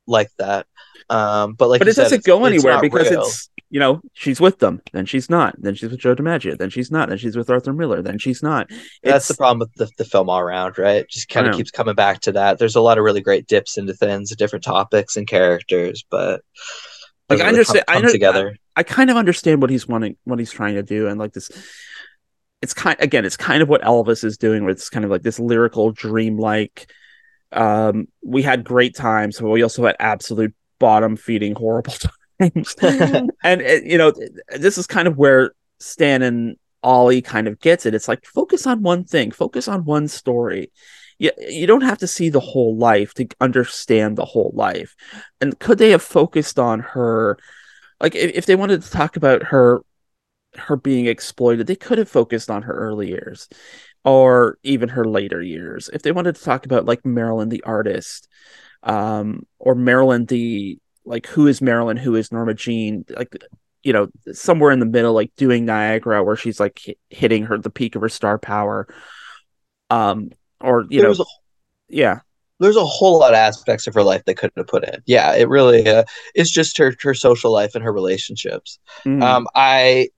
like that. Um, but like but it said, doesn't go anywhere because real. it's you know she's with them then she's not then she's with joe DiMaggio then she's not then she's with arthur miller then she's not that's the problem with the, the film all around, right? Just kind of keeps coming back to that. There's a lot of really great dips into things, different topics and characters, but like I understand, come, I come under- together. I, I kind of understand what he's wanting, what he's trying to do, and like this, it's kind again, it's kind of what Elvis is doing, where it's kind of like this lyrical, dreamlike. Um, we had great times, but we also had absolute bottom feeding horrible times, and you know, this is kind of where Stan and Ollie kind of gets it. It's like focus on one thing, focus on one story. You, you don't have to see the whole life to understand the whole life. And could they have focused on her? Like if, if they wanted to talk about her her being exploited, they could have focused on her early years or even her later years. If they wanted to talk about like Marilyn the artist, um, or Marilyn the like who is Marilyn, who is Norma Jean, like you know, somewhere in the middle, like doing Niagara, where she's like hi- hitting her the peak of her star power. Um, or you There's know, a- yeah, there's a whole lot of aspects of her life they couldn't have put in. Yeah, it really uh, it's just her her social life and her relationships. Mhm. Um, I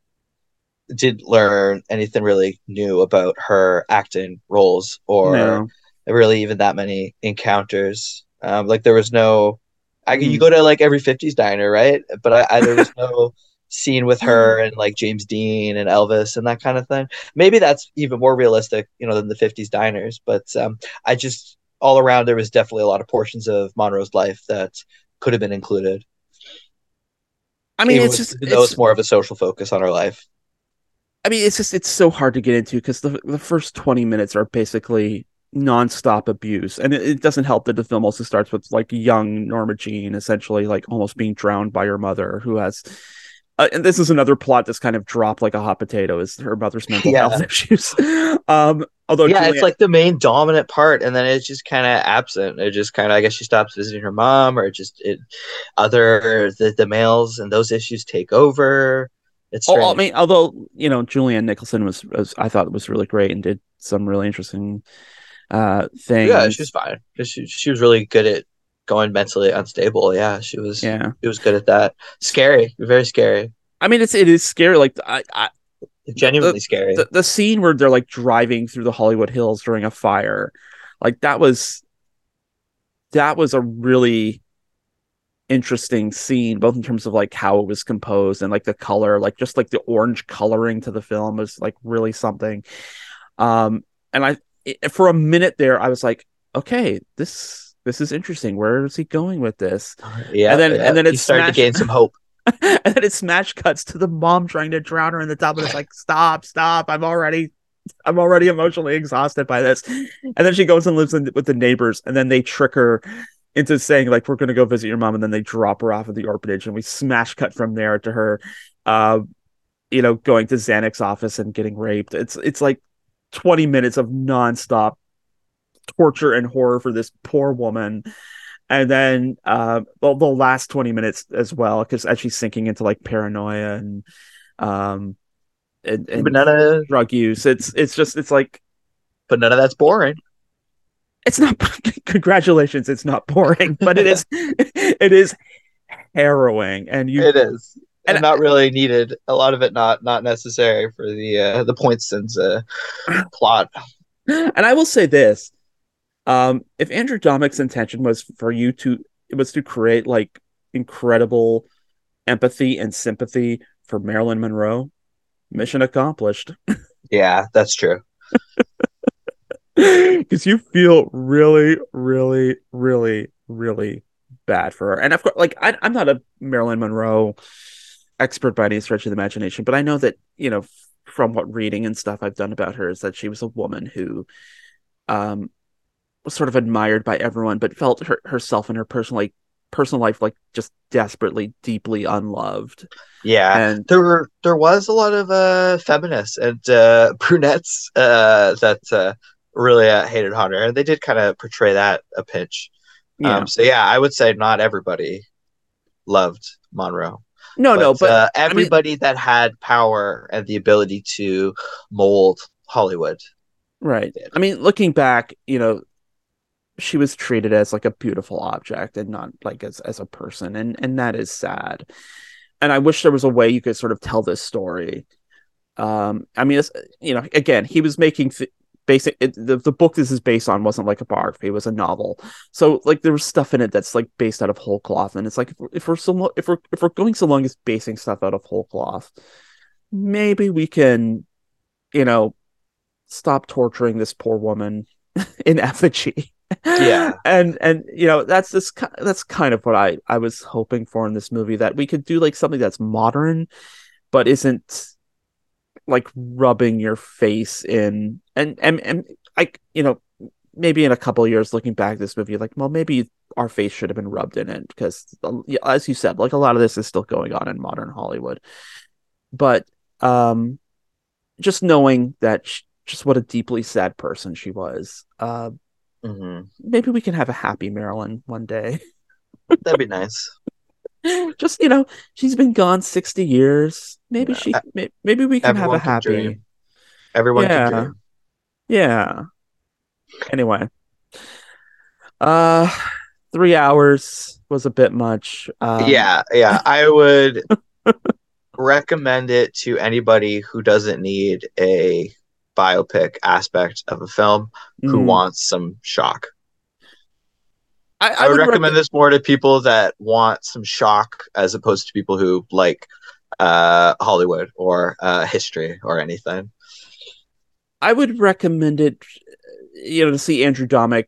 did learn anything really new about her acting roles or No. really even that many encounters. Um, like there was no, I you Mhm. go to like every '50s diner, right? But I, I there was no scene with her and like James Dean and Elvis and that kind of thing. Maybe that's even more realistic, you know, than the '50s diners. But um, I just all around there was definitely a lot of portions of Monroe's life that could have been included. I mean, even it's with- just though it's, it's more of a social focus on her life. I mean, it's just it's so hard to get into because the the first twenty minutes are basically nonstop abuse, and it, it doesn't help that the film also starts with like young Norma Jean essentially like almost being drowned by her mother, who has. Uh, and this is another plot that's kind of dropped like a hot potato is her mother's mental Yeah. health issues. um, although yeah, it's like the main dominant part, and then it's just kind of absent. It just kind of, I guess, she stops visiting her mom, or it just it other the the males and those issues take over. It's Oh, I mean, although you know, Julianne Nicholson was, was I thought was really great and did some really interesting uh thing. yeah, she was fine. She, she was really good at going mentally unstable. Yeah, she was. Yeah. she was good at that. Scary, very scary, I mean, it's it is scary. Like I, I genuinely the, scary. The, the scene where they're like driving through the Hollywood Hills during a fire, like that was that was a really interesting scene, both in terms of like how it was composed and like the color, like just like the orange coloring to the film was like really something. Um, and I it- for a minute there, I was like, okay, this this is interesting. Where is he going with this? yeah, and then yeah. and then it started to gain some hope. and then it smash cuts to the mom trying to drown her in the tub, and it's like, stop, stop! I'm already, I'm already emotionally exhausted by this. And then she goes and lives in, with the neighbors, and then they trick her into saying like, we're going to go visit your mom, and then they drop her off at the orphanage, and we smash cut from there to her, uh, you know, going to Zanuck's office and getting raped. It's it's like 20 minutes of nonstop torture and horror for this poor woman and then uh well, the last 20 minutes as well because as she's sinking into like paranoia and um and, and of drug use it's it's just it's like but none of that's boring. it's not congratulations it's not boring but it is it is harrowing and you It is. And, not really needed. A lot of it not not necessary for the uh, the points and uh, plot. and I will say this: um, if Andrew Dominik's intention was for you to, it was to create like incredible empathy and sympathy for Marilyn Monroe, mission accomplished. Yeah, that's true. Because you feel really, really, really, really bad for her, and of course, like I, I'm not a Marilyn Monroe expert by any stretch of the imagination, but I know that you know from what reading and stuff I've done about her is that she was a woman who, um, was sort of admired by everyone, but felt her, herself and her personal like personal life like just desperately, deeply unloved. Yeah, And- there were there was a lot of uh, feminists and uh, brunettes uh, that uh, really uh, hated hunter and they did kind of portray that a pinch. Yeah. Um, so yeah, I would say not everybody loved Monroe. No, no, but uh, I mean- everybody that had power and the ability to mold Hollywood. Right. I mean, looking back, you know, she was treated as like a beautiful object and not like as as a person, and and that is sad. And I wish there was a way you could sort of tell this story. Um, I mean, it's, you know, again, he was making th- basic. It, the the book this is based on wasn't like a biography; it was a novel. So like there was stuff in it that's like based out of whole cloth, and it's like if we're, if we're so lo- if we're if we're going so long as basing stuff out of whole cloth, maybe we can, you know, stop torturing this poor woman in effigy. Yeah. and and you know that's this that's kind of what I I was hoping for in this movie that we could do like something that's modern, but isn't like rubbing your face in and and and like you know maybe in a couple of years looking back at this movie like well maybe our face should have been rubbed in it because as you said like a lot of this is still going on in modern hollywood but um just knowing that sh- just what a deeply sad person she was uh Mhm. maybe we can have a happy marilyn one day That'd be nice. just you know she's been gone 60 years maybe she may- maybe we can have a happy dream. Everyone yeah can dream. yeah anyway uh three hours was a bit much um, yeah, yeah. I would recommend it to anybody who doesn't need a biopic aspect of a film who Mhm. wants some shock. I, I, would would recommend this more to people that want some shock as opposed to people who like uh Hollywood or uh history or anything. I would recommend it, you know, to see Andrew Dominik,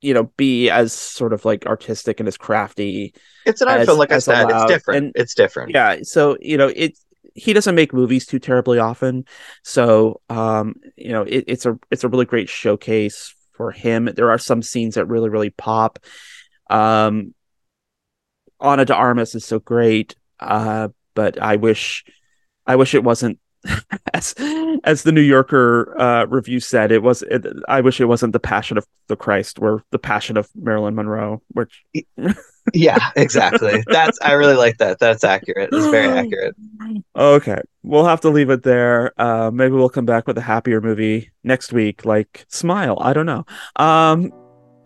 you know, be as sort of like artistic and as crafty. It's an art film, like I said. It's different. And it's different. yeah, so you know, it he doesn't make movies too terribly often, so um, you know, it, it's a it's a really great showcase for him. There are some scenes that really really pop. Um, Ana de Armas is so great, uh, but I wish I wish it wasn't as as the New Yorker uh, review said, it was. It, I wish it wasn't the Passion of the Christ, or the Passion of Marilyn Monroe. Which, yeah, exactly. That's I really like that. That's accurate. It's very accurate. Okay, we'll have to leave it there. Uh, maybe we'll come back with a happier movie next week, like Smile. I don't know. Um,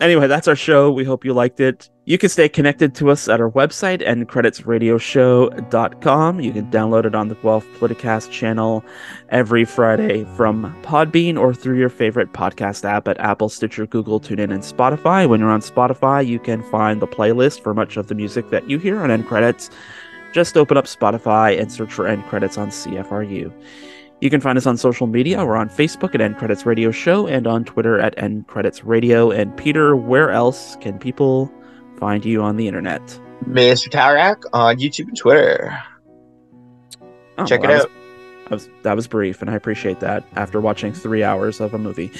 anyway, that's our show. We hope you liked it. You can stay connected to us at our website, endcreditsradioshow.com. You can download it on the Guelph Politicast channel every Friday from Podbean or through your favorite podcast app at Apple, Stitcher, Google, TuneIn, and Spotify. When you're on Spotify, you can find the playlist for much of the music that you hear on End Credits. Just open up Spotify and search for End Credits on CFRU. You can find us on social media. We're on Facebook at End Credits Radio Show and on Twitter at End Credits Radio. And Peter, where else can people find you on the internet? Mr. Tarak on YouTube and Twitter. Oh, Check well, it out. Was, that was that was brief, and I appreciate that. After watching three hours of a movie,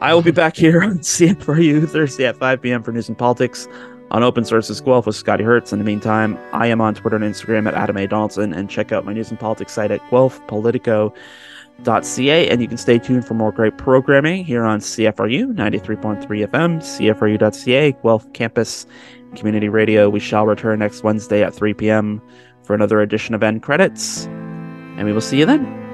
I will be back here on CFRU Thursday at 5 p.m. for news and politics on Open Sources Guelph with Scotty Hertz. In the meantime, I am on Twitter and Instagram at Adam A. Donaldson, and check out my news and politics site at guelphpolitico.ca. And you can stay tuned for more great programming here on CFRU 93.3 FM, CFRU.ca, Guelph Campus Community Radio. We shall return next Wednesday at 3 p.m. for another edition of End Credits, and we will see you then.